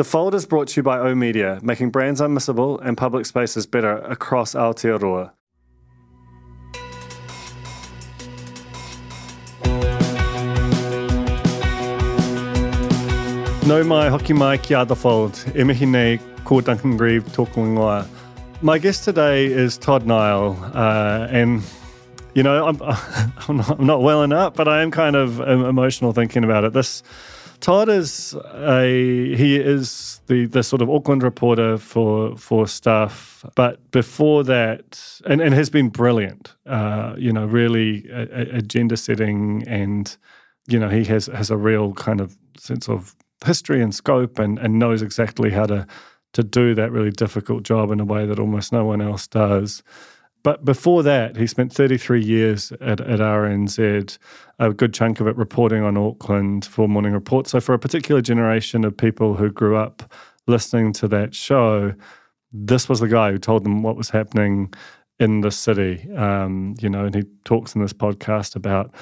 The Fold is brought to you by O Media, making brands unmissable and public spaces better across Aotearoa. No mai hoki mai ki a The Fold. E mihi nei ko Duncan Greive tōku. My guest today is Todd Niall, uh, and you know I'm, I'm, not, I'm not welling up, but I am kind of emotional thinking about it. This Todd is a he is the the sort of Auckland reporter for for stuff, but before that, and, and has been brilliant. Uh, you know, really agenda setting, and you know he has has a real kind of sense of history and scope, and and knows exactly how to to do that really difficult job in a way that almost no one else does. But before that, he spent 33 years at, at RNZ, a good chunk of it reporting on Auckland for Morning Report. So, for a particular generation of people who grew up listening to that show, this was the guy who told them what was happening in the city. Um, you know, and he talks in this podcast about,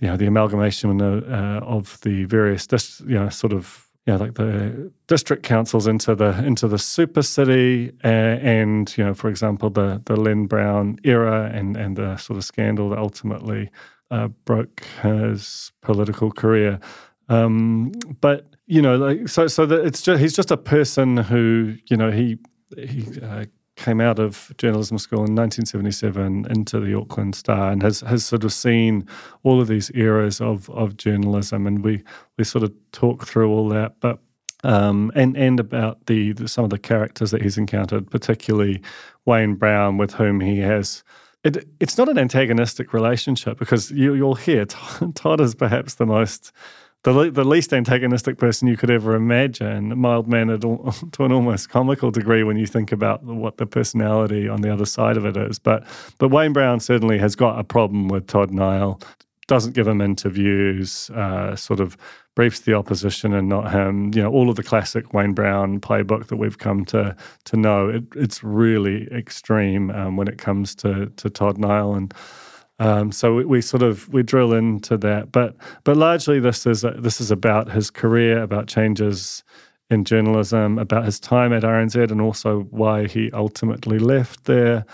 you know, the amalgamation uh, of the various, you know, sort of know, like the district councils into the into the super city, uh, and you know, for example, the the Len Brown era and and the sort of scandal that ultimately uh, broke his political career. Um, but you know, like so so that it's just he's just a person who you know he he uh, came out of journalism school in 1977 into the Auckland Star and has has sort of seen all of these eras of of journalism, and we we sort of talk through all that, but. Um, and and about the, the, some of the characters that he's encountered, particularly Wayne Brown, with whom he has it, it's not an antagonistic relationship because you, will hear Todd is perhaps the most the, the least antagonistic person you could ever imagine, mild mannered to an almost comical degree when you think about what the personality on the other side of it is. But but Wayne Brown certainly has got a problem with Todd Niall. Doesn't give him interviews, uh, sort of briefs the opposition and not him. You know, all of the classic Wayne Brown playbook that we've come to to know. It, it's really extreme um, when it comes to to Todd Niall and. Um, so we, we, sort of we drill into that, but but largely this is this is about his career, about changes in journalism, about his time at RNZ, and also why he ultimately left there.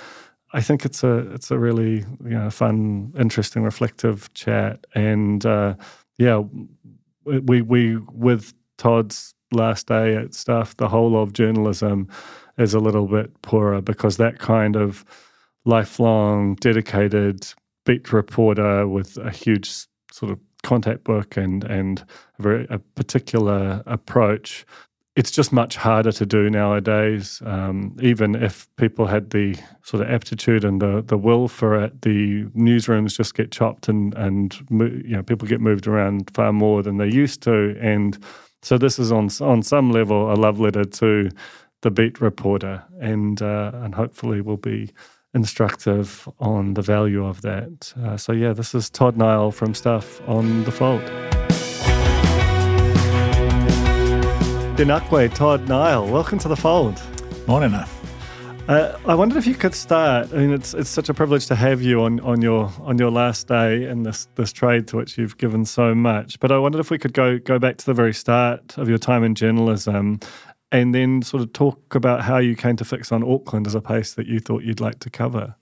I think it's a it's a really you know fun, interesting, reflective chat, and uh, yeah, we we with Todd's last day at stuff, the whole of journalism is a little bit poorer because that kind of lifelong dedicated beat reporter with a huge sort of contact book and and a very a particular approach. It's just much harder to do nowadays. Um, even if people had the sort of aptitude and the, the will for it, the newsrooms just get chopped and and you know people get moved around far more than they used to. And so this is on on some level a love letter to the beat reporter, and uh, and hopefully will be instructive on the value of that. Uh, so, yeah, this is Todd Niall from Stuff on the Fold. Dinakwe, Todd Niall, welcome to the Fold. Morning. Uh, I wondered if you could start. I mean, it's it's such a privilege to have you on, on your on your last day in this this trade to which you've given so much. But I wondered if we could go go back to the very start of your time in journalism and then sort of talk about how you came to fix on Auckland as a place that you thought you'd like to cover.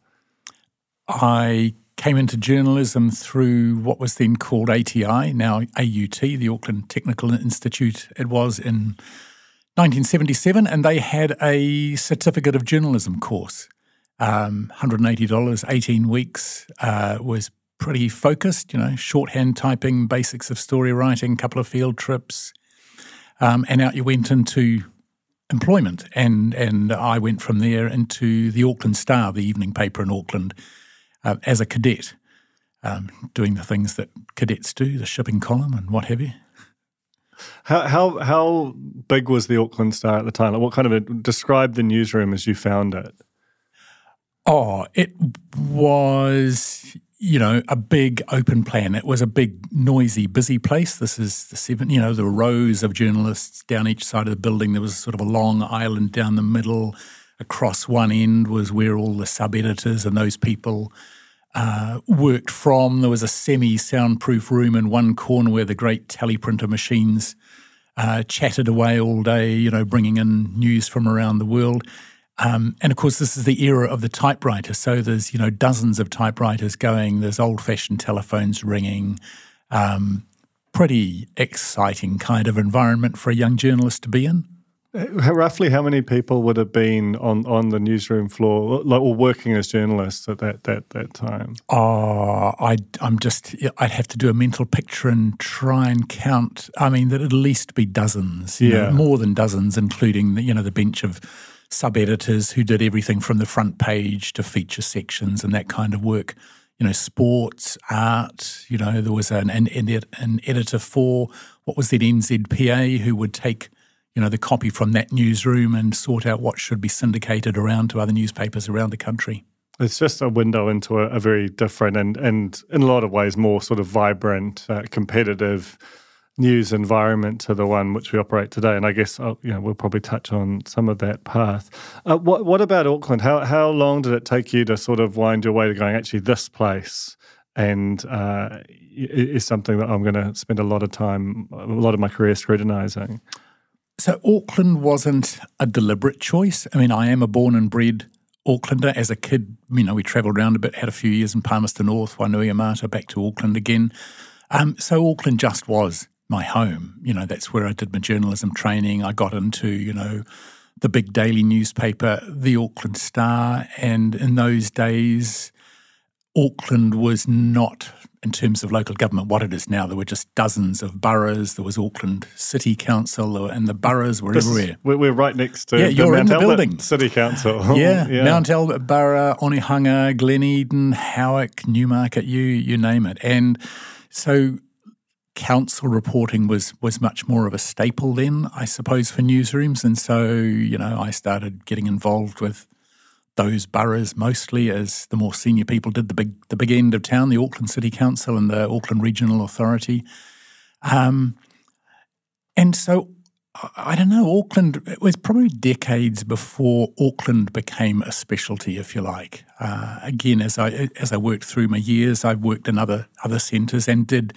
I came into journalism through what was then called ATI, now AUT, the Auckland Technical Institute. It was in 1977, and they had a certificate of journalism course. Um, $180, 18 weeks, uh, was pretty focused, you know, shorthand typing, basics of story writing, couple of field trips. Um, and out you went into employment. And, and I went from there into the Auckland Star, the evening paper in Auckland, uh, as a cadet, um, doing the things that cadets do, the shipping column and what have you. How, how how big was the Auckland Star at the time? Like what kind of a, describe the newsroom as you found it? Oh, it was you know a big open plan. It was a big, noisy, busy place. This is the seven. You know, the rows of journalists down each side of the building. There was sort of a long island down the middle. Across one end was where all the sub editors and those people uh, worked from. There was a semi soundproof room in one corner where the great teleprinter machines uh, chatted away all day, you know, bringing in news from around the world. Um, and of course, this is the era of the typewriter. So there's, you know, dozens of typewriters going, there's old fashioned telephones ringing. Um, pretty exciting kind of environment for a young journalist to be in. Uh, roughly, how many people would have been on, on the newsroom floor, like, or working as journalists at that that that time? Oh, I, I'm just, I'd have to do a mental picture and try and count. I mean, that at least be dozens, yeah, know, more than dozens, including the, you know the bench of sub editors who did everything from the front page to feature sections and that kind of work. You know, sports, art. You know, there was an an, an editor for what was it NZPA who would take you know, the copy from that newsroom and sort out what should be syndicated around to other newspapers around the country. It's just a window into a, a very different and, and in a lot of ways more sort of vibrant, uh, competitive news environment to the one which we operate today. And I guess uh, you know we'll probably touch on some of that path. Uh, what what about Auckland? How how long did it take you to sort of wind your way to going? Actually, this place and uh, is something that I'm going to spend a lot of time, a lot of my career scrutinizing. So Auckland wasn't a deliberate choice. I mean, I am a born and bred Aucklander. As a kid, you know, we travelled around a bit, had a few years in Palmerston North, Wainuiomata, back to Auckland again. Um, so Auckland just was my home. You know, that's where I did my journalism training. I got into, you know, the big daily newspaper, the Auckland Star. And in those days, Auckland was not in terms of local government what it is now. There were just dozens of boroughs. There was Auckland City Council, and the boroughs were this everywhere. Is, we're right next to yeah, you're Mount in the Albert building. City Council. yeah, yeah, Mount Albert Borough, Onehunga, Glen Eden, Howick, Newmarket, you you name it. And so council reporting was was much more of a staple then, I suppose, for newsrooms. And so you know, I started getting involved with those boroughs mostly as the more senior people did the big the big end of town, the Auckland City Council and the Auckland Regional Authority. Um, and so I don't know, Auckland, it was probably decades before Auckland became a specialty, if you like. Uh, again, as I as I worked through my years, I worked in other other centres and did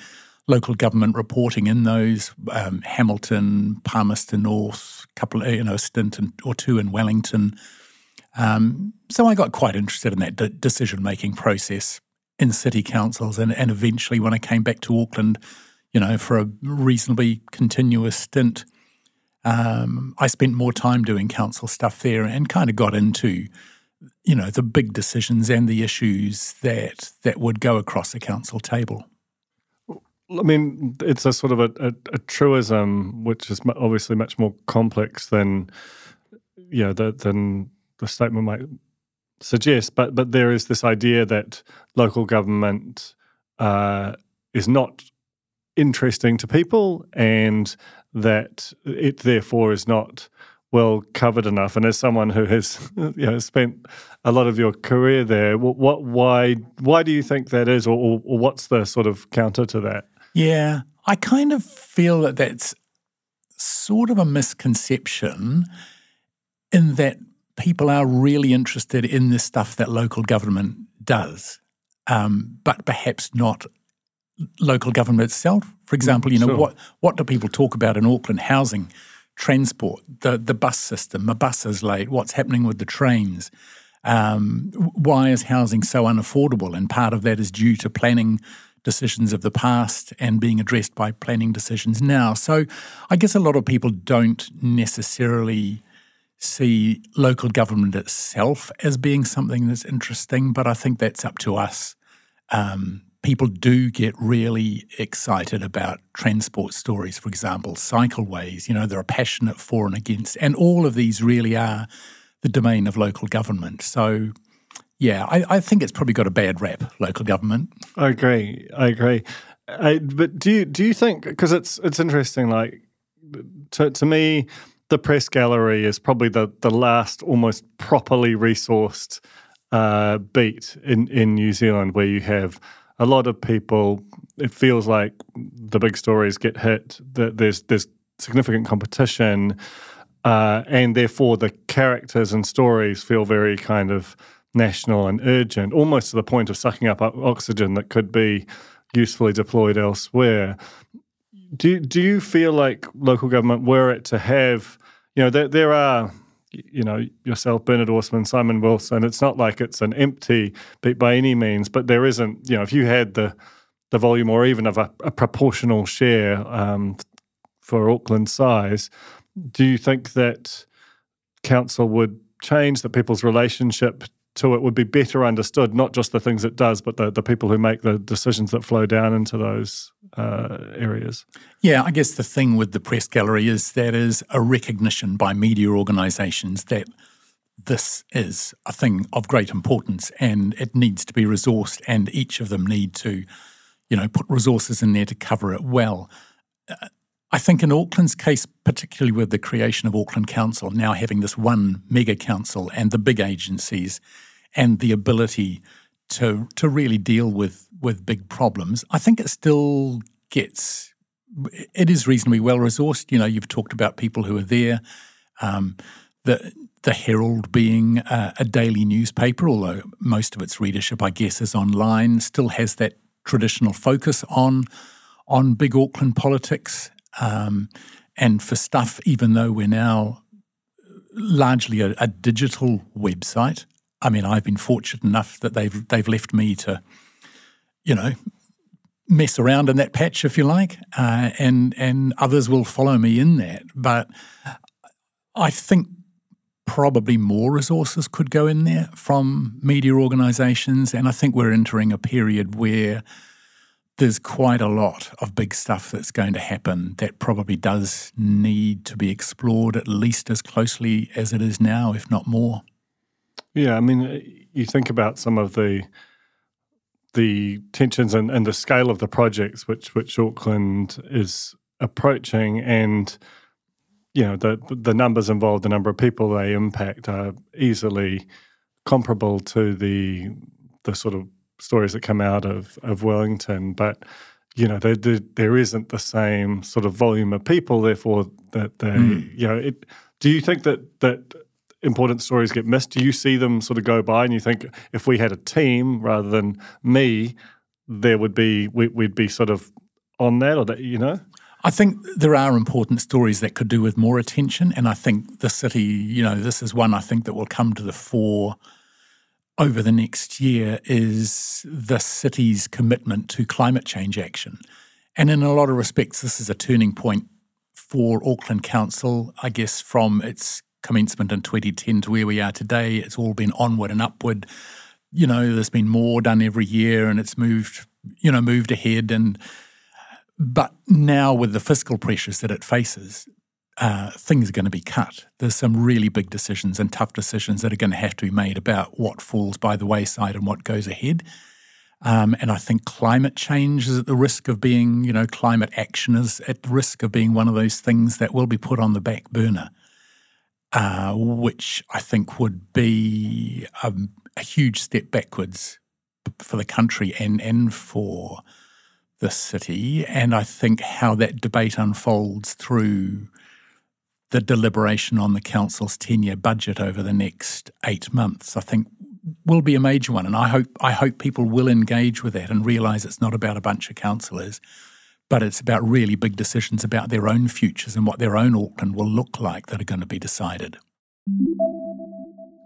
local government reporting in those um, Hamilton, Palmerston North, couple you know, a stint in, or two in Wellington, um, so I got quite interested in that de- decision making process in city councils, and, and eventually, when I came back to Auckland, you know, for a reasonably continuous stint, um, I spent more time doing council stuff there, and kind of got into, you know, the big decisions and the issues that that would go across a council table. I mean, it's a sort of a, a, a truism, which is obviously much more complex than you know the, than the statement might suggest, but but there is this idea that local government uh, is not interesting to people, and that it therefore is not well covered enough. And as someone who has you know spent a lot of your career there, what, what why why do you think that is, or, or, or what's the sort of counter to that? Yeah, I kind of feel that that's sort of a misconception in that people are really interested in the stuff that local government does, um, but perhaps not local government itself. For example, you know sure. what what do people talk about in Auckland? Housing, transport, the the bus system. A bus is late. What's happening with the trains? Um, why is housing so unaffordable? And part of that is due to planning decisions of the past and being addressed by planning decisions now. So I guess a lot of people don't necessarily see local government itself as being something that's interesting, but I think that's up to us. Um, people do get really excited about transport stories, for example, cycleways. You know, they're passionate for and against, and all of these really are the domain of local government. So, yeah, I, I think it's probably got a bad rap, local government. I agree. I agree. I, but do you do you think because it's it's interesting like to, to me, the press gallery is probably the, the last almost properly resourced uh, beat in, in New Zealand where you have a lot of people. It feels like the big stories get hit. That there's there's significant competition, uh, and therefore the characters and stories feel very kind of national and urgent, almost to the point of sucking up oxygen that could be usefully deployed elsewhere. Do do you feel like local government, were it to have, you know, there, there are, you know, yourself, Bernard Orsman, Simon Wilson. It's not like it's an empty beat by any means, but there isn't. You know, if you had the the volume or even of a, a proportional share um, for Auckland size, do you think that council would change that people's relationship to it would be better understood, not just the things it does, but the, the people who make the decisions that flow down into those uh, areas. Yeah, I guess the thing with the press gallery is that is a recognition by media organisations that this is a thing of great importance and it needs to be resourced, and each of them need to, you know, put resources in there to cover it well. Uh, I think in Auckland's case, particularly with the creation of Auckland Council, now having this one mega council and the big agencies and the ability to to really deal with with big problems, I think it still gets it is reasonably well resourced. You know, you've talked about people who are there. Um, the the Herald being a, a daily newspaper, although most of its readership, I guess, is online, still has that traditional focus on on big Auckland politics um, and for stuff, even though we're now largely a, a, digital website, I mean, I've been fortunate enough that they've they've left me to, you know, mess around in that patch, if you like, uh, and and others will follow me in that. But I think probably more resources could go in there from media organisations, and I think we're entering a period where there's quite a lot of big stuff that's going to happen that probably does need to be explored at least as closely as it is now, if not more. Yeah, I mean, you think about some of the the tensions and, and the scale of the projects which which Auckland is approaching, and you know the the numbers involved, the number of people they impact are easily comparable to the the sort of stories that come out of, of Wellington, but you know, there, there, there isn't the same sort of volume of people. Therefore, that they, mm. you know, it. Do you think that that important stories get missed? Do you see them sort of go by, and you think if we had a team rather than me, there would be we, we'd be sort of on that, or that you know? I think there are important stories that could do with more attention, and I think the city, you know, this is one I think that will come to the fore over the next year is the city's commitment to climate change action. And in a lot of respects, this is a turning point for Auckland Council, I guess, from its commencement in 2010 to where we are today. It's all been onward and upward. You know, there's been more done every year and it's moved, you know, moved ahead. And but now with the fiscal pressures that it faces, uh, things are going to be cut. There's some really big decisions and tough decisions that are going to have to be made about what falls by the wayside and what goes ahead. Um, and I think climate change is at the risk of being, you know, climate action is at the risk of being one of those things that will be put on the back burner, uh, which I think would be a, a huge step backwards for the country and, and for the city. And I think how that debate unfolds through the deliberation on the council's 10-year budget over the next eight months, I think will be a major one. And I hope I hope people will engage with that and realise it's not about a bunch of councillors, but it's about really big decisions about their own futures and what their own Auckland will look like that are going to be decided.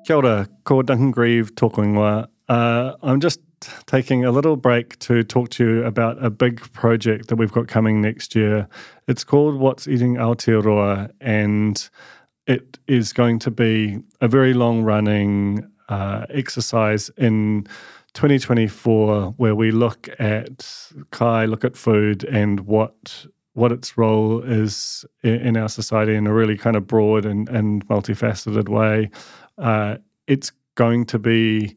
Kia ora, ko Duncan Greive tōku uh, I'm just taking a little break to talk to you about a big project that we've got coming next year. It's called What's Eating Aotearoa, and it is going to be a very long running uh, exercise in 2024 where we look at kai, look at food, and what what its role is in, our society in a really kind of broad and, and multifaceted way. Uh, it's going to be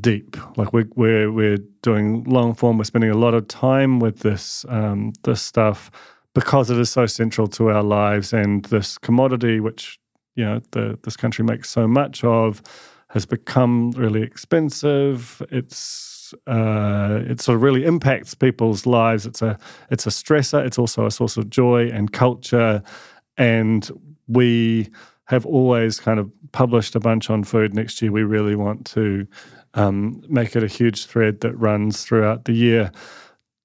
deep. Like we're we're we're doing long form. We're spending a lot of time with this um, this stuff, because it is so central to our lives and this commodity, which you know the, this country makes so much of, has become really expensive. It's uh, it sort of really impacts people's lives. It's a it's a stressor. It's also a source of joy and culture, and we have always kind of published a bunch on food. Next year, we really want to um, make it a huge thread that runs throughout the year.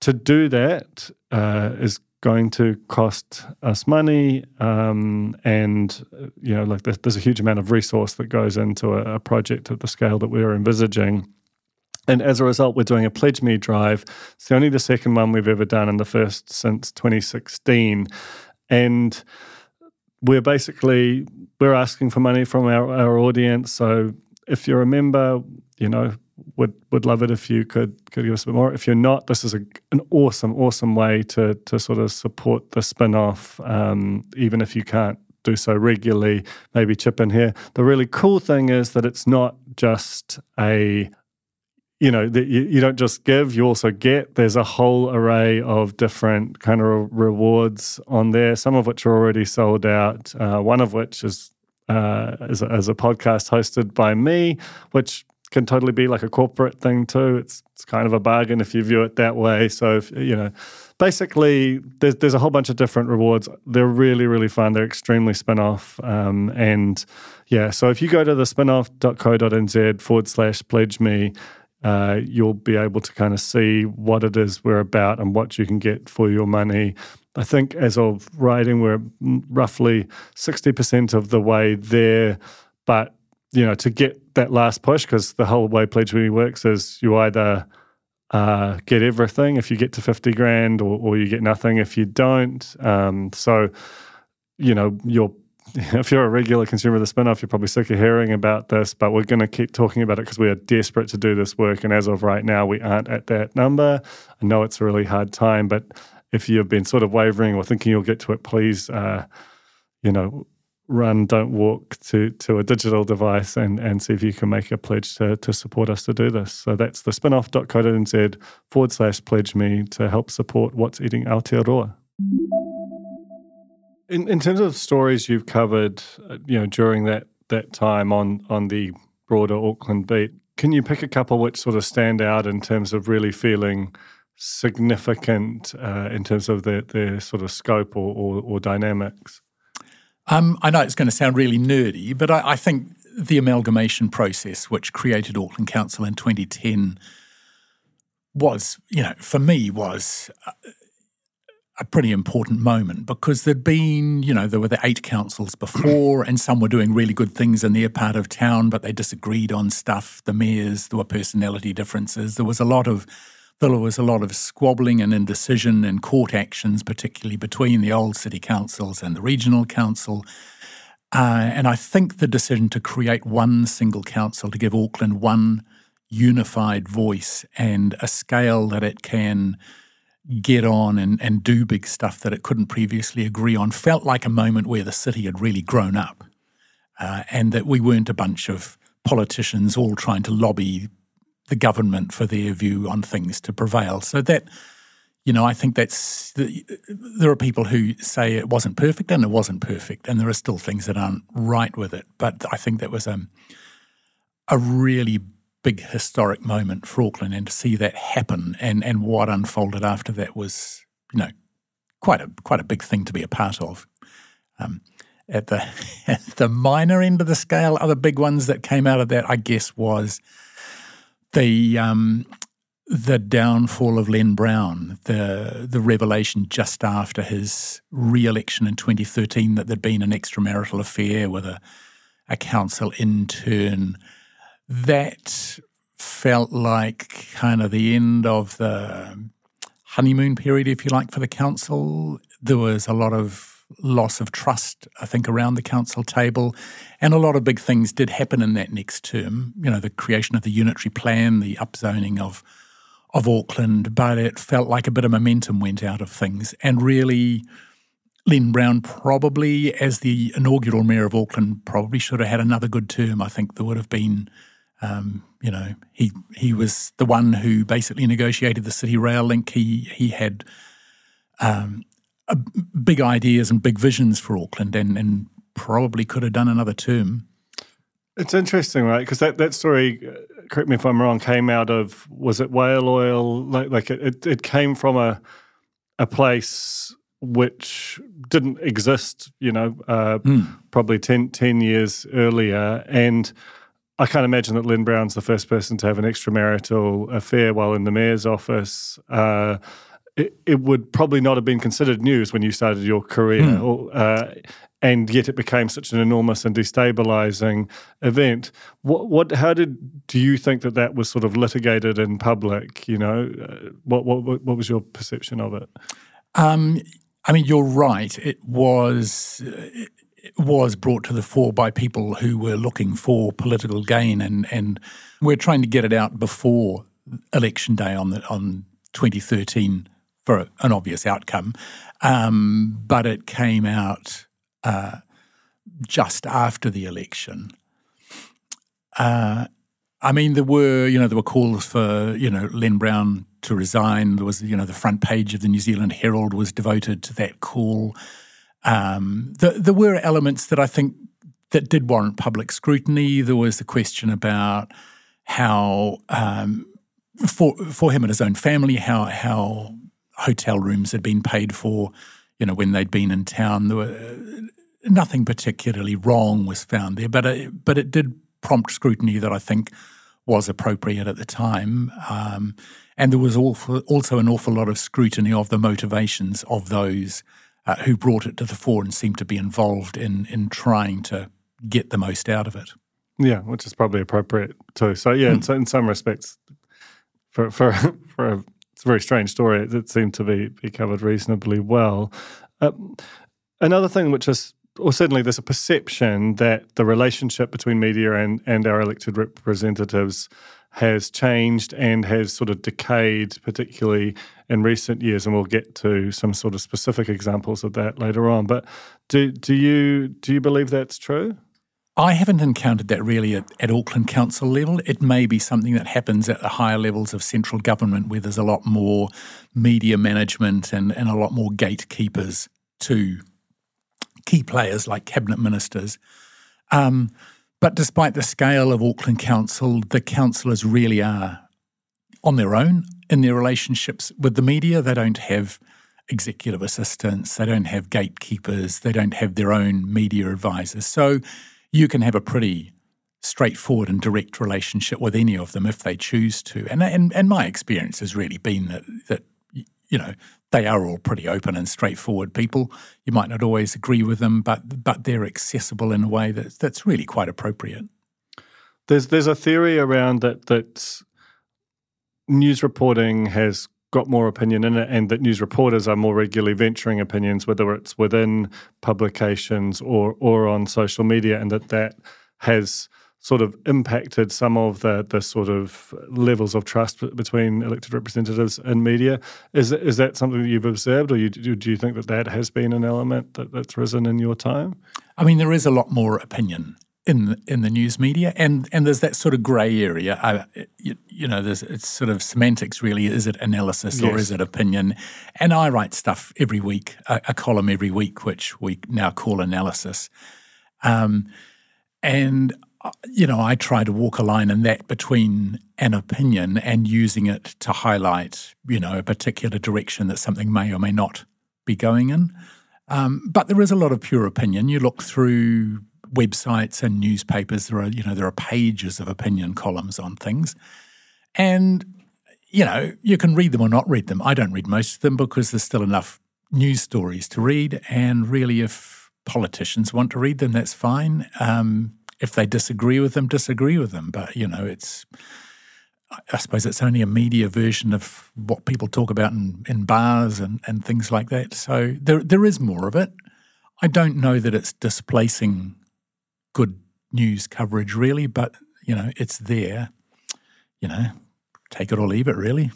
To do that uh, is going to cost us money, um, and you know, like there's, a huge amount of resource that goes into a, a project at the scale that we are envisaging. And as a result, we're doing a Pledge Me drive. It's only the second one we've ever done, and the first since 2016. And we're basically we're asking for money from our, our audience. So if you're a member, you know, would would love it if you could could give us a bit more. If you're not, this is a, an awesome awesome way to to sort of support the spin off, um, even if you can't do so regularly. Maybe chip in here. The really cool thing is that it's not just a you know that you, you don't just give you also get there's a whole array of different kind of rewards on there some of which are already sold out uh, one of which is uh, as, a, as a podcast hosted by me which can totally be like a corporate thing too. It's it's kind of a bargain if you view it that way. So if, you know, basically there's there's a whole bunch of different rewards. They're really really fun. They're extremely spin off. Um, and yeah, so if you go to the spinoff.co.nz forward slash pledge me. Uh, you'll be able to kind of see what it is we're about and what you can get for your money. I think as of writing, we're roughly 60% of the way there, but you know, to get that last push, because the whole way Pledge Me works is you either uh, get everything if you get to 50 grand or, or you get nothing if you don't. Um, so, you know, you're if you're a regular consumer of the spin-off, you're probably sick of hearing about this, but we're going to keep talking about it because we are desperate to do this work. And as of right now, we aren't at that number. I know it's a really hard time, but if you've been sort of wavering or thinking you'll get to it, please, uh, you know, run Don't Walk to, to a digital device and, and see if you can make a pledge to, to support us to do this. So that's the spinoff.co.nz forward slash pledge me to help support what's eating Aotearoa. In, in terms of stories you've covered, uh, you know, during that, that time on, on the broader Auckland beat, can you pick a couple which sort of stand out in terms of really feeling significant uh, in terms of their, their sort of scope or, or, or dynamics? Um, I know it's going to sound really nerdy, but I, I, think the amalgamation process, which created Auckland Council in 2010, was, you know, for me, was a, a pretty important moment because there'd been, you know, there were the eight councils before, and some were doing really good things in their part of town, but they disagreed on stuff. The mayors, there were personality differences. There was a lot of there was a lot of squabbling and indecision and court actions, particularly between the old city councils and the regional council. Uh, and I think the decision to create one single council to give Auckland one unified voice and a scale that it can get on and, and do big stuff that it couldn't previously agree on felt like a moment where the city had really grown up uh, and that we weren't a bunch of politicians all trying to lobby the government for their view on things to prevail. So that, you know, I think that's the, there are people who say it wasn't perfect, and it wasn't perfect, and there are still things that aren't right with it. But I think that was a a really big historic moment for Auckland, and to see that happen and and what unfolded after that was, you know, quite a quite a big thing to be a part of. Um, at the at the minor end of the scale, other big ones that came out of that, I guess, was the um, the downfall of Len Brown, the the revelation just after his re-election in 2013 that there'd been an extramarital affair with a a council intern, that felt like kind of the end of the honeymoon period, if you like, for the council. There was a lot of loss of trust, I think, around the council table. And a lot of big things did happen in that next term. You know, the creation of the unitary plan, the upzoning of of Auckland, but it felt like a bit of momentum went out of things. And really, Len Brown probably, as the inaugural mayor of Auckland, probably should have had another good term. I think there would have been, um, you know, he he was the one who basically negotiated the city rail link. He he had um, uh, big ideas and big visions for Auckland, and, and probably could have done another term. It's interesting, right? Because that, that story, uh, correct me if I'm wrong, came out of was it whale oil? Like, like it, it came from a a place which didn't exist, you know, uh, mm. probably 10, 10, years earlier. And I can't imagine that Len Brown's the first person to have an extramarital affair while in the mayor's office. Uh, it, it, would probably not have been considered news when you started your career. Mm. Or, uh, and yet it became such an enormous and destabilizing event. What, what, how did do you think that that was sort of litigated in public? You know, uh, what, what, what was your perception of it? Um, I mean, you're right. It was it was brought to the fore by people who were looking for political gain, and and we're trying to get it out before election day on the on 2013 for an obvious outcome. Um, but it came out uh, just after the election. Uh, I mean, there were you know there were calls for you know Len Brown to resign. There was, you know, the front page of the New Zealand Herald was devoted to that call. Um, the, there were elements that I think that did warrant public scrutiny. There was the question about how, um, for for him and his own family, how how hotel rooms had been paid for, you know, when they'd been in town. There were nothing particularly wrong was found there, but it, but it did prompt scrutiny that I think was appropriate at the time. Um, and there was also an awful lot of scrutiny of the motivations of those uh, who brought it to the fore and seemed to be involved in, in trying to get the most out of it. Yeah, which is probably appropriate too. So, yeah, in, hmm. in some respects, for, for, for a, it's a very strange story, it seemed to be, be covered reasonably well. Uh, another thing which is or certainly there's a perception that the relationship between media and, and our elected representatives has changed and has sort of decayed, particularly in recent years, and we'll get to some sort of specific examples of that later on. But do do you do you believe that's true? I haven't encountered that really at, at Auckland Council level. It may be something that happens at the higher levels of central government where there's a lot more media management and, and a lot more gatekeepers to key players like cabinet ministers. Um, but despite the scale of Auckland Council, the councillors really are on their own in their relationships with the media. They don't have executive assistants, they don't have gatekeepers, they don't have their own media advisors. So you can have a pretty straightforward and direct relationship with any of them if they choose to. And and, and my experience has really been that that you know they are all pretty open and straightforward people. You might not always agree with them, but but they're accessible in a way that's that's really quite appropriate. There's there's a theory around that that news reporting has got more opinion in it, and that news reporters are more regularly venturing opinions, whether it's within publications or or on social media, and that that has sort of impacted some of the the sort of levels of trust between elected representatives and media. Is is that something that you've observed, or you, do you think that that has been an element that, that's risen in your time? I mean, there is a lot more opinion in the, in the news media, and and there's that sort of grey area. I, you, you, know, there's it's sort of semantics. Really, is it analysis yes. or is it opinion? And I write stuff every week, a, a column every week, which we now call analysis. Um, and you know, I try to walk a line in that between an opinion and using it to highlight, you know, a particular direction that something may or may not be going in. Um, but there is a lot of pure opinion. You look through websites and newspapers. There are, you know, there are pages of opinion columns on things, and you know, you can read them or not read them. I don't read most of them because there's still enough news stories to read, and really, if politicians want to read them, that's fine. Um, if they disagree with them, disagree with them. But you know, it's I suppose it's only a media version of what people talk about in, in bars and, and things like that. So there there is more of it. I don't know that it's displacing good news coverage really, but you know, it's there. You know, take it or leave it really.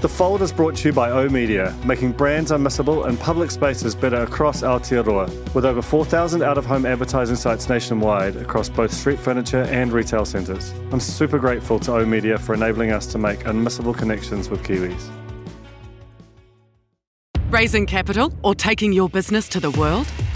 The Fold is brought to you by O Media, making brands unmissable and public spaces better across Aotearoa, with over 4,000 out of home advertising sites nationwide across both street furniture and retail centres. I'm super grateful to O Media for enabling us to make unmissable connections with Kiwis. Raising capital or taking your business to the world?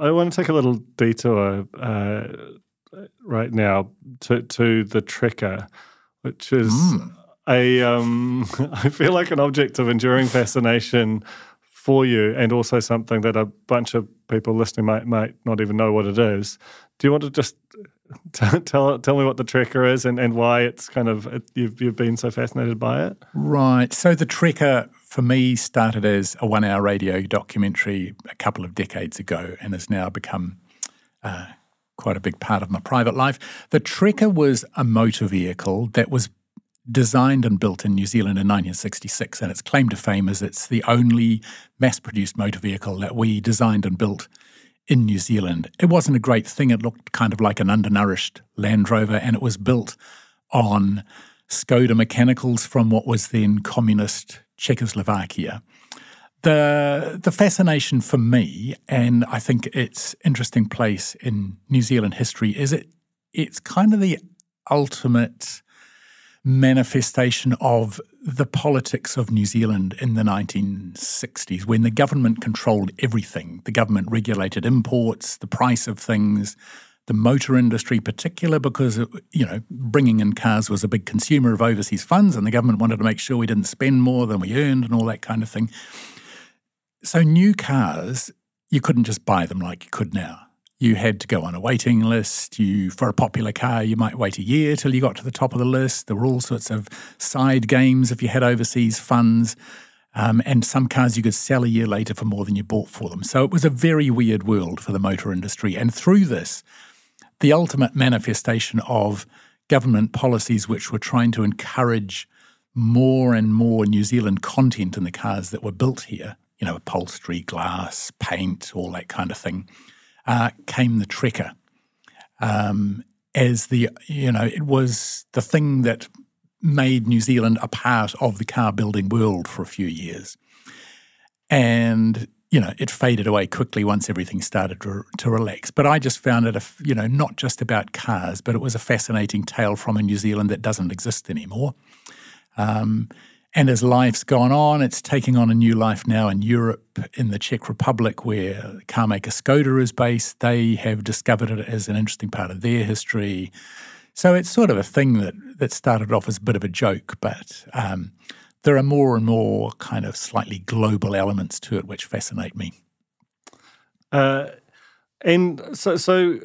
I want to take a little detour uh, right now to, to the Trekker, which is mm. a um, I feel like an object of enduring fascination for you, and also something that a bunch of people listening might might not even know what it is. Do you want to just t- tell tell me what the Trekker is and, and why it's kind of you've you've been so fascinated by it? Right. So the Trekker for me started as a one hour radio documentary a couple of decades ago and has now become. Uh, quite a big part of my private life. The Trekker was a motor vehicle that was designed and built in New Zealand in 1966, and its claim to fame is it's the only mass produced motor vehicle that we designed and built in New Zealand. It wasn't a great thing. It looked kind of like an undernourished Land Rover, and it was built on Skoda mechanicals from what was then communist Czechoslovakia. The, the fascination for me, and I think its interesting place in New Zealand history, is it it's kind of the ultimate manifestation of the politics of New Zealand in the 1960s when the government controlled everything. The government regulated imports, the price of things, the motor industry particular because you know bringing in cars was a big consumer of overseas funds and the government wanted to make sure we didn't spend more than we earned and all that kind of thing. So new cars you couldn't just buy them like you could now you had to go on a waiting list. You for a popular car, you might wait a year till you got to the top of the list. There were all sorts of side games if you had overseas funds. Um, and some cars you could sell a year later for more than you bought for them. So it was a very weird world for the motor industry. And through this, the ultimate manifestation of government policies which were trying to encourage more and more New Zealand content in the cars that were built here, you know, upholstery, glass, paint, all that kind of thing uh, came the Trekker. Um, as the, you know, it was the thing that made New Zealand a part of the car building world for a few years. And, you know, it faded away quickly once everything started to, to relax. But I just found it, a, you know, not just about cars, but it was a fascinating tale from a New Zealand that doesn't exist anymore. Um, and as life's gone on, it's taking on a new life now in Europe, in the Czech Republic, where car maker Skoda is based. They have discovered it as an interesting part of their history. So it's sort of a thing that, that started off as a bit of a joke, but um, there are more and more kind of slightly global elements to it which fascinate me. Uh, and so, so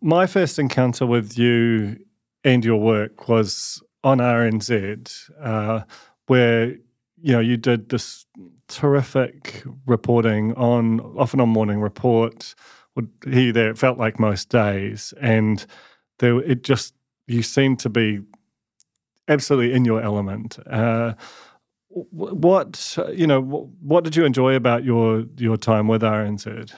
my first encounter with you and your work was on RNZ. Uh, where you know you did this terrific reporting on often on morning report would hear you there it felt like most days and there it just you seemed to be absolutely in your element uh, what you know what did you enjoy about your your time with RNZ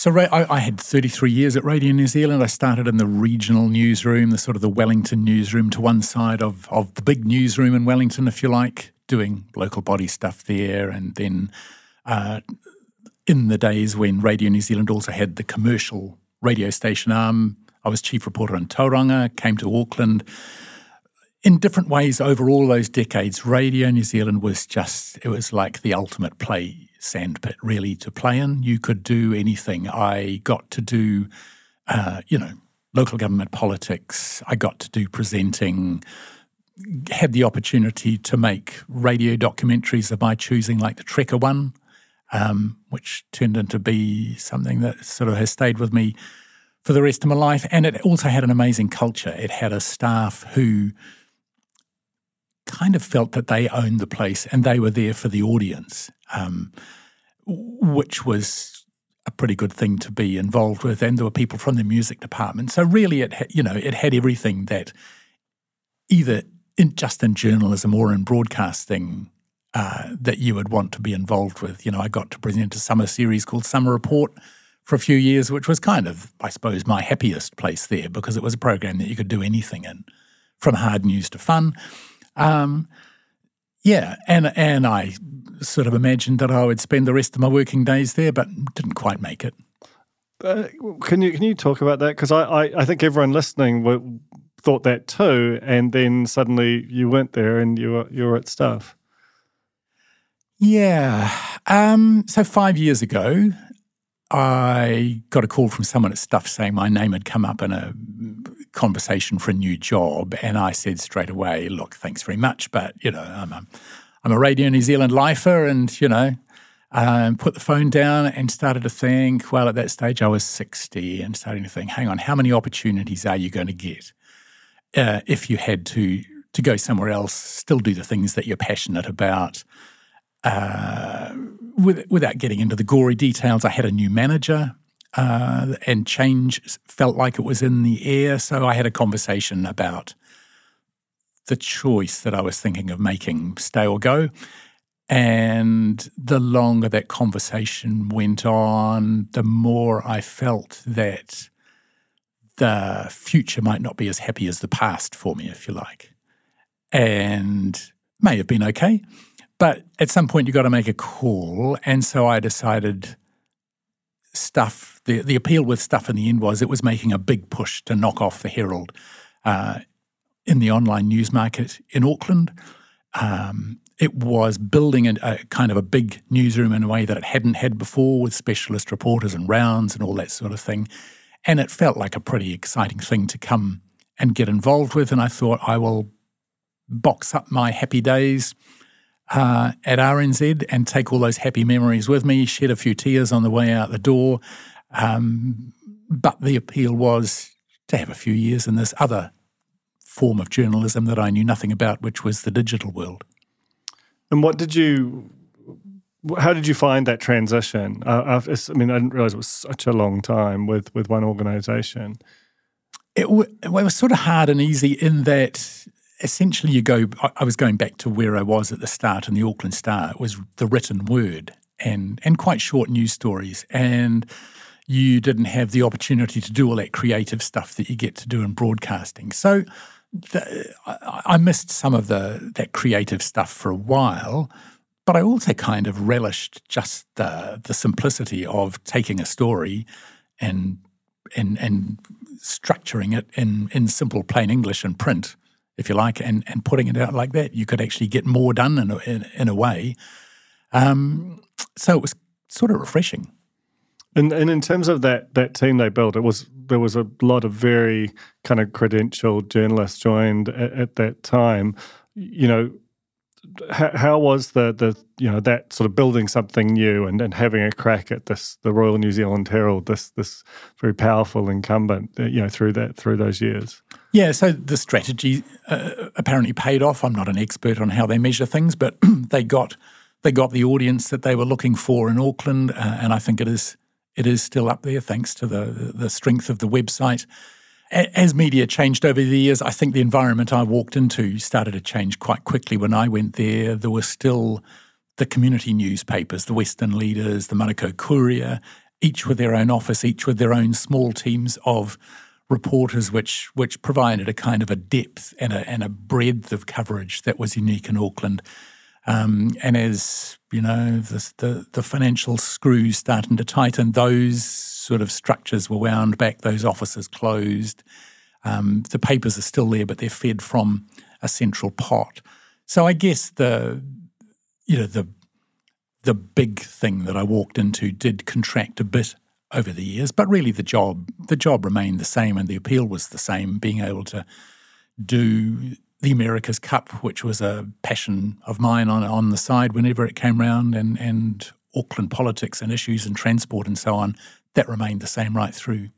so I, I, had 33 years at Radio New Zealand. I started in the regional newsroom, the sort of the Wellington newsroom to one side of, of the big newsroom in Wellington, if you like, doing local body stuff there. And then uh, in the days when Radio New Zealand also had the commercial radio station arm, I was chief reporter in Tauranga, came to Auckland. In different ways over all those decades, Radio New Zealand was just, it was like the ultimate play sandpit really to play in. You could do anything. I got to do, uh, you know, local government politics. I got to do presenting. Had the opportunity to make radio documentaries of my choosing, like the Trekker one, um, which turned into be something that sort of has stayed with me for the rest of my life. And it also had an amazing culture. It had a staff who kind of felt that they owned the place and they were there for the audience um, which was a pretty good thing to be involved with. And there were people from the music department. So really, it you know it had everything that either in, just in journalism or in broadcasting uh, that you would want to be involved with. You know, I got to present a summer series called Summer Report for a few years, which was kind of, I suppose, my happiest place there because it was a program that you could do anything in, from hard news to fun. Um, yeah, and and I sort of imagined that I would spend the rest of my working days there, but didn't quite make it. Uh, can you can you talk about that? Because I, I, I, think everyone listening w- thought that too, and then suddenly you went there and you were you were at Stuff. Yeah. Um, so five years ago, I got a call from someone at Stuff saying my name had come up in a conversation for a new job, and I said straight away, "Look, thanks very much, but you know, I'm a, I'm a Radio New Zealand lifer, and you know." Um, put the phone down and started to think. Well, at that stage, I was 60 and starting to think, hang on, how many opportunities are you going to get uh, if you had to to go somewhere else, still do the things that you're passionate about, uh, with, without getting into the gory details, I had a new manager uh, and change felt like it was in the air. So I had a conversation about the choice that I was thinking of making stay or go. And the longer that conversation went on, the more I felt that the future might not be as happy as the past for me, if you like. And may have been okay. But at some point, you've got to make a call. And so I decided Stuff, the, the appeal with Stuff in the end was it was making a big push to knock off the Herald uh, in the online news market in Auckland. Um, it was building a, a, kind of a big newsroom in a way that it hadn't had before with specialist reporters and rounds and all that sort of thing. And it felt like a pretty exciting thing to come and get involved with. And I thought I will box up my happy days uh, at RNZ and take all those happy memories with me, shed a few tears on the way out the door. Um, but the appeal was to have a few years in this other form of journalism that I knew nothing about, which was the digital world. And what did you, how did you find that transition? Uh, I mean, I didn't realize it was such a long time with, with one organization. It, w- it was sort of hard and easy in that essentially you go I was going back to where I was at the start in the Auckland Star. It was the written word and and quite short news stories. And you didn't have the opportunity to do all that creative stuff that you get to do in broadcasting. So the, I, I missed some of the that creative stuff for a while, but I also kind of relished just the the simplicity of taking a story and and and structuring it in in simple plain English and print if you like, and, and putting it out like that, you could actually get more done in a, in, in a way. Um, so it was sort of refreshing. And, and in terms of that that team they built, it was there was a lot of very kind of credentialed journalists joined at, at that time. You know, how, how, was the the you know that sort of building something new and, and having a crack at this the Royal New Zealand Herald this this very powerful incumbent uh, you know through that through those years. Yeah, so the strategy uh, apparently paid off. I'm not an expert on how they measure things, but they got they got the audience that they were looking for in Auckland, uh, and I think it is it is still up there thanks to the the strength of the website. As media changed over the years, I think the environment I walked into started to change quite quickly. When I went there, there were still the community newspapers, the Western Leaders, the Manukau Courier, each with their own office, each with their own small teams of reporters, which which provided a kind of a depth and a and a breadth of coverage that was unique in Auckland. Um, and as you know, the, the, the financial screws starting to tighten, those sort of structures were wound back. Those offices closed. Um, the papers are still there, but they're fed from a central pot. So I guess the you know the the big thing that I walked into did contract a bit over the years, but really the job the job remained the same and the appeal was the same, being able to do the America's Cup, which was a passion of mine on on the side whenever it came round, and and Auckland politics and issues and transport and so on, that remained the same right through.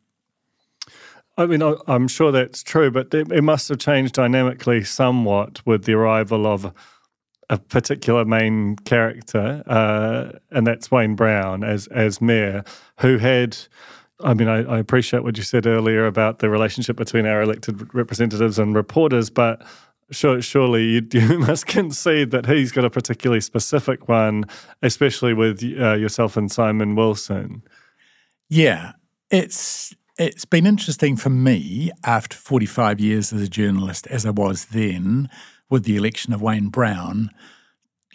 I mean, I'm sure that's true, but it must have changed dynamically somewhat with the arrival of a particular main character, uh, and that's Wayne Brown as as mayor, who had. I mean, I, I, appreciate what you said earlier about the relationship between our elected representatives and reporters, but Sure, surely you, you, must concede that he's got a particularly specific one, especially with uh, yourself and Simon Wilson. Yeah, it's it's been interesting for me after 45 years as a journalist, as I was then with the election of Wayne Brown.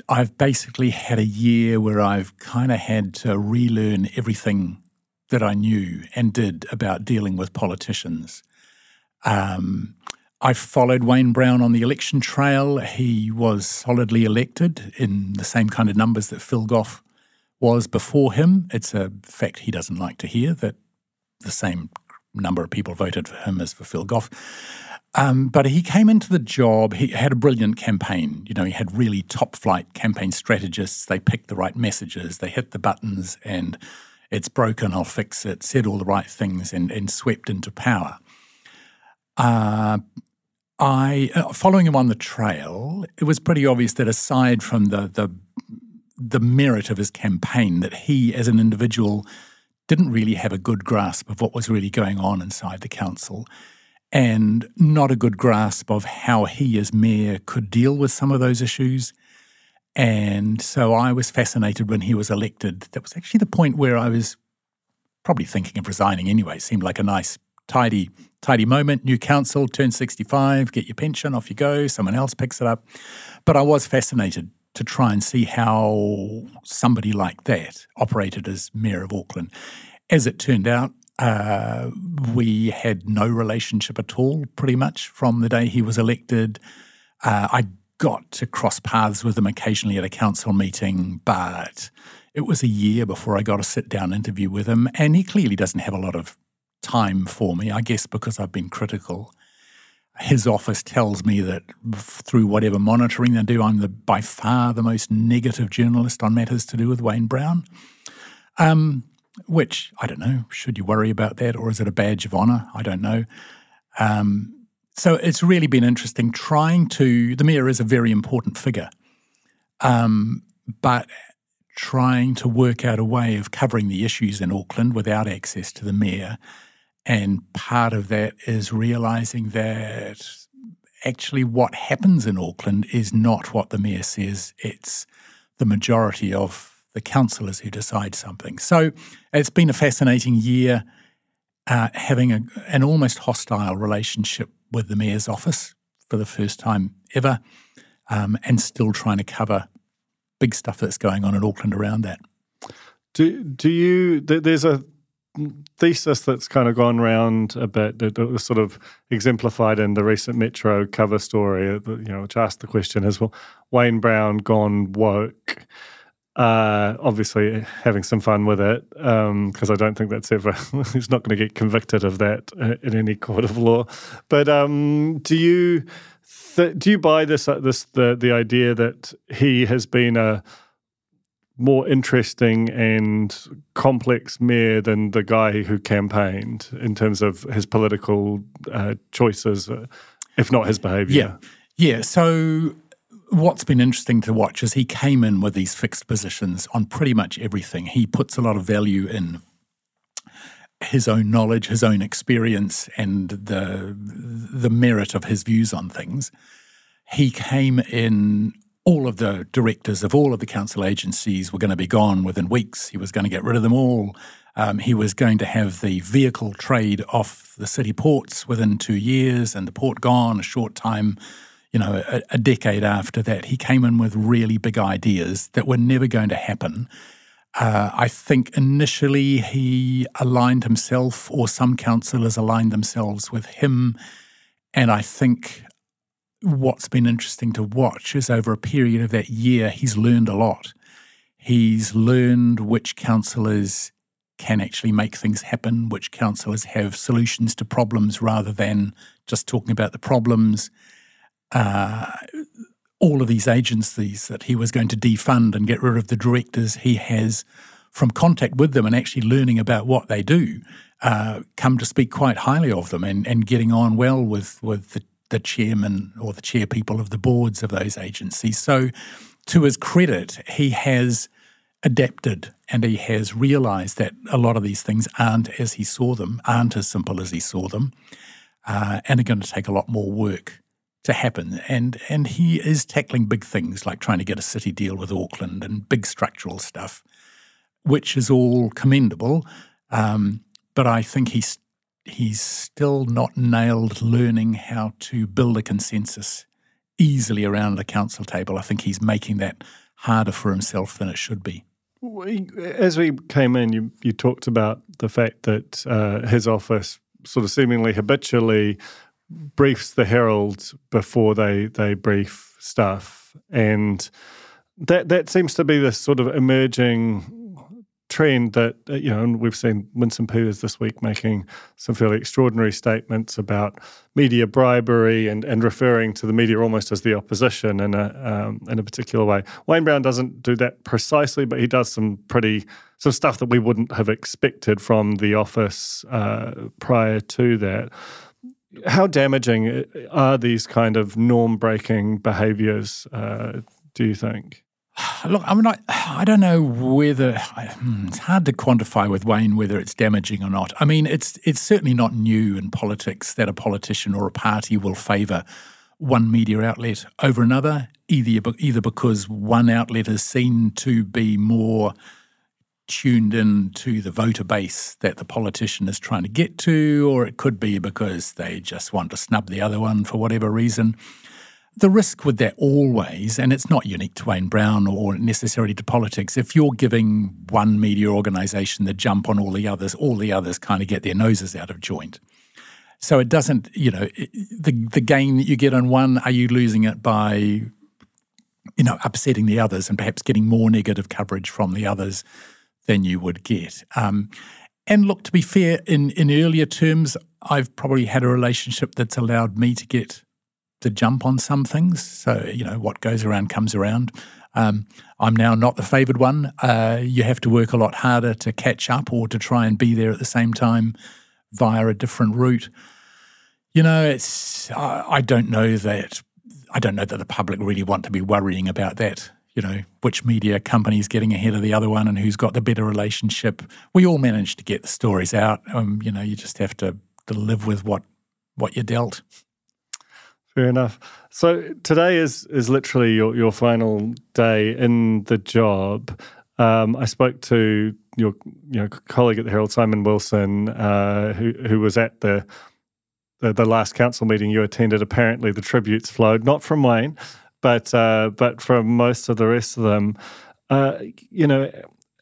I've basically had a year where I've kind of had to relearn everything that I knew and did about dealing with politicians. Um, I followed Wayne Brown on the election trail. He was solidly elected in the same kind of numbers that Phil Goff was before him. It's a fact he doesn't like to hear that the same number of people voted for him as for Phil Goff. Um, but he came into the job, he had a brilliant campaign. You know, he had really top flight campaign strategists. They picked the right messages, they hit the buttons, and it's broken, I'll fix it, said all the right things, and, and swept into power. Uh, I, uh, following him on the trail, it was pretty obvious that aside from the, the the merit of his campaign, that he as an individual didn't really have a good grasp of what was really going on inside the council and not a good grasp of how he as mayor could deal with some of those issues. And so I was fascinated when he was elected. That was actually the point where I was probably thinking of resigning anyway. It seemed like a nice, tidy, tidy moment. New council, turn 65, get your pension, off you go. Someone else picks it up. But I was fascinated to try and see how somebody like that operated as Mayor of Auckland. As it turned out, uh, we had no relationship at all, pretty much, from the day he was elected. Uh, I got to cross paths with him occasionally at a council meeting, but it was a year before I got a sit down interview with him. And he clearly doesn't have a lot of time for me, I guess because I've been critical his office tells me that through whatever monitoring they do, I'm the by far the most negative journalist on matters to do with Wayne Brown. Um, which I don't know. Should you worry about that, or is it a badge of honour? I don't know. Um, so it's really been interesting trying to. The mayor is a very important figure, um, but trying to work out a way of covering the issues in Auckland without access to the mayor and part of that is realizing that actually what happens in Auckland is not what the mayor says, it's the majority of the councillors who decide something. So it's been a fascinating year uh, having a, an almost hostile relationship with the mayor's office for the first time ever um, and still trying to cover big stuff that's going on in Auckland around that. Do, do you, there's a thesis that's kind of gone around a bit that was sort of exemplified in the recent Metro cover story, uh, you know, which asked the question: as well: Wayne Brown gone woke? Uh, obviously, having some fun with it because um, I don't think that's ever. he's not going to get convicted of that uh, in any court of law. But um, do you th- do you buy this uh, this the the idea that he has been a more interesting and complex mayor than the guy who campaigned in terms of his political uh, choices, uh, if not his behaviour. Yeah, yeah. So what's been interesting to watch is he came in with these fixed positions on pretty much everything. He puts a lot of value in his own knowledge, his own experience, and the the merit of his views on things. He came in all of the directors of all of the council agencies were going to be gone within weeks. He was going to get rid of them all. Um, he was going to have the vehicle trade off the city ports within two years, and the port gone a short time, you know, a, a decade after that. He came in with really big ideas that were never going to happen. Uh, I think initially he aligned himself, or some councillors aligned themselves with him. And I think what's been interesting to watch is over a period of that year, he's learned a lot. He's learned which councillors can actually make things happen, which councillors have solutions to problems rather than just talking about the problems. Uh, all of these agencies that he was going to defund and get rid of the directors, he has, from contact with them and actually learning about what they do, uh, come to speak quite highly of them and, and getting on well with, with the the chairman or the chair people of the boards of those agencies. So, to his credit, he has adapted and he has realized that a lot of these things aren't as he saw them, aren't as simple as he saw them, uh, and are going to take a lot more work to happen. And and he is tackling big things like trying to get a city deal with Auckland and big structural stuff, which is all commendable. Um, but I think he's he's still not nailed learning how to build a consensus easily around the council table. I think he's making that harder for himself than it should be. As we came in, you, you talked about the fact that uh, his office sort of seemingly habitually briefs the Herald before they they brief Stuff, and that that seems to be this sort of emerging trend that uh, you know, and we've seen Winston Peters this week making some fairly extraordinary statements about media bribery and, and referring to the media almost as the opposition in a um, in a particular way. Wayne Brown doesn't do that precisely, but he does some pretty some stuff that we wouldn't have expected from the office uh, prior to that. How damaging uh, are these kind of norm breaking behaviours? Uh, do you think? Look, I'm not. I don't know whether hmm, it's hard to quantify with Wayne whether it's damaging or not. I mean, it's it's certainly not new in politics that a politician or a party will favour one media outlet over another, either either because one outlet is seen to be more tuned in to the voter base that the politician is trying to get to, or it could be because they just want to snub the other one for whatever reason. The risk with that always, and it's not unique to Wayne Brown or necessarily to politics, if you're giving one media organisation the jump on all the others, all the others kind of get their noses out of joint. So it doesn't, you know, the the gain that you get on one, are you losing it by, you know, upsetting the others and perhaps getting more negative coverage from the others than you would get? Um, and look, to be fair, in in earlier terms, I've probably had a relationship that's allowed me to get to jump on some things. So, you know, what goes around comes around. Um, I'm now not the favoured one. Uh, you have to work a lot harder to catch up or to try and be there at the same time via a different route. You know, it's I, I don't know that I don't know that the public really want to be worrying about that. You know, which media company is getting ahead of the other one and who's got the better relationship. We all manage to get the stories out. Um, you know, you just have to, to live with what what you're dealt. Fair enough. So today is is literally your, your final day in the job. Um, I spoke to your you know colleague at the Herald, Simon Wilson, uh, who who was at the, the, the last council meeting you attended. Apparently, the tributes flowed not from Wayne, but uh, but from most of the rest of them. Uh, you know,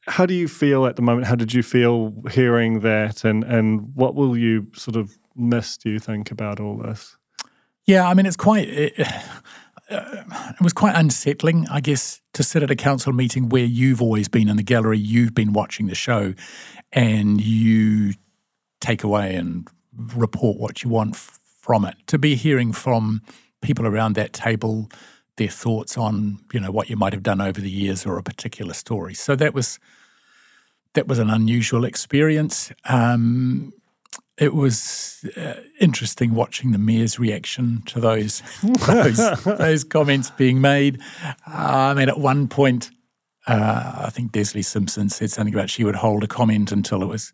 how do you feel at the moment? How did you feel hearing that, and and what will you sort of miss? Do you think about all this? Yeah, I mean, it's quite. It, it was quite unsettling, I guess, to sit at a council meeting where you've always been in the gallery, you've been watching the show, and you take away and report what you want f- from it. To be hearing from people around that table their thoughts on, you know, what you might have done over the years or a particular story. So that was that was an unusual experience. Um, it was uh, interesting watching the mayor's reaction to those those, those, comments being made. Uh, I mean, at one point, uh, I think Desley Simpson said something about she would hold a comment until it was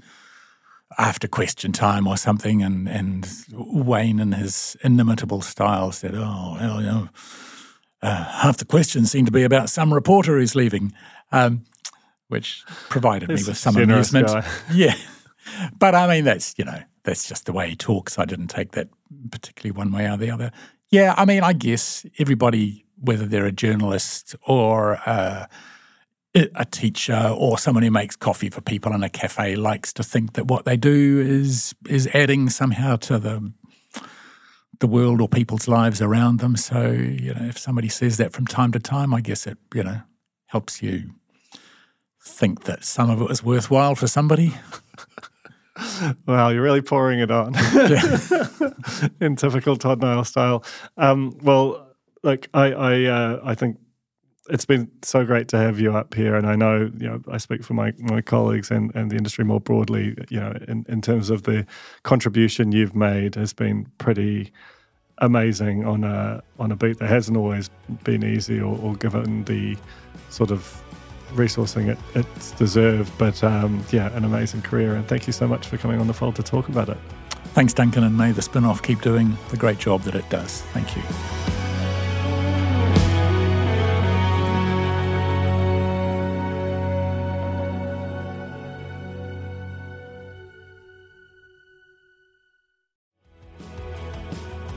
after question time or something, and and Wayne, in his inimitable style, said, "Oh, well, you know, uh, half the questions seem to be about some reporter who's leaving," um, which provided me with some amusement. Guy. Yeah. But I mean, that's, you know, that's just the way he talks. I didn't take that particularly one way or the other. Yeah, I mean, I guess everybody, whether they're a journalist or uh, a teacher or someone who makes coffee for people in a cafe, likes to think that what they do is is adding somehow to the the world or people's lives around them. So you know, if somebody says that from time to time, I guess it you know helps you think that some of it was worthwhile for somebody. wow, you're really pouring it on in typical Todd Niall style. Um, well, look, I I, uh, I think it's been so great to have you up here, and I know you know I speak for my my colleagues and, and the industry more broadly. You know, in, in terms of the contribution you've made has been pretty amazing on a on a beat that hasn't always been easy or, or given the sort of resourcing it, it's deserved. But um, yeah, an amazing career. And thank you so much for coming on the fold to talk about it. Thanks, Duncan, and may the Spinoff keep doing the great job that it does. Thank you.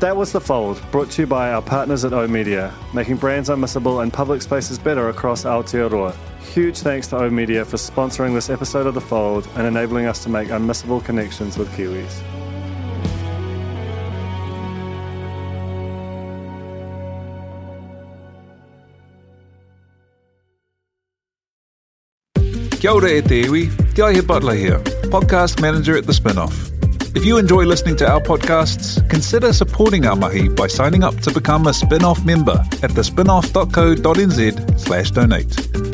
That was The Fold, brought to you by our partners at O oOh!media, making brands unmissable and public spaces better across Aotearoa. Huge thanks to oOh!media for sponsoring this episode of The Fold and enabling us to make unmissable connections with Kiwis. Kia ora e te iwi, Te Aihe Butler here, podcast manager at The Spinoff. If you enjoy listening to our podcasts, consider supporting our mahi by signing up to become a spin-off member at thespinoff.co.nz slash donate.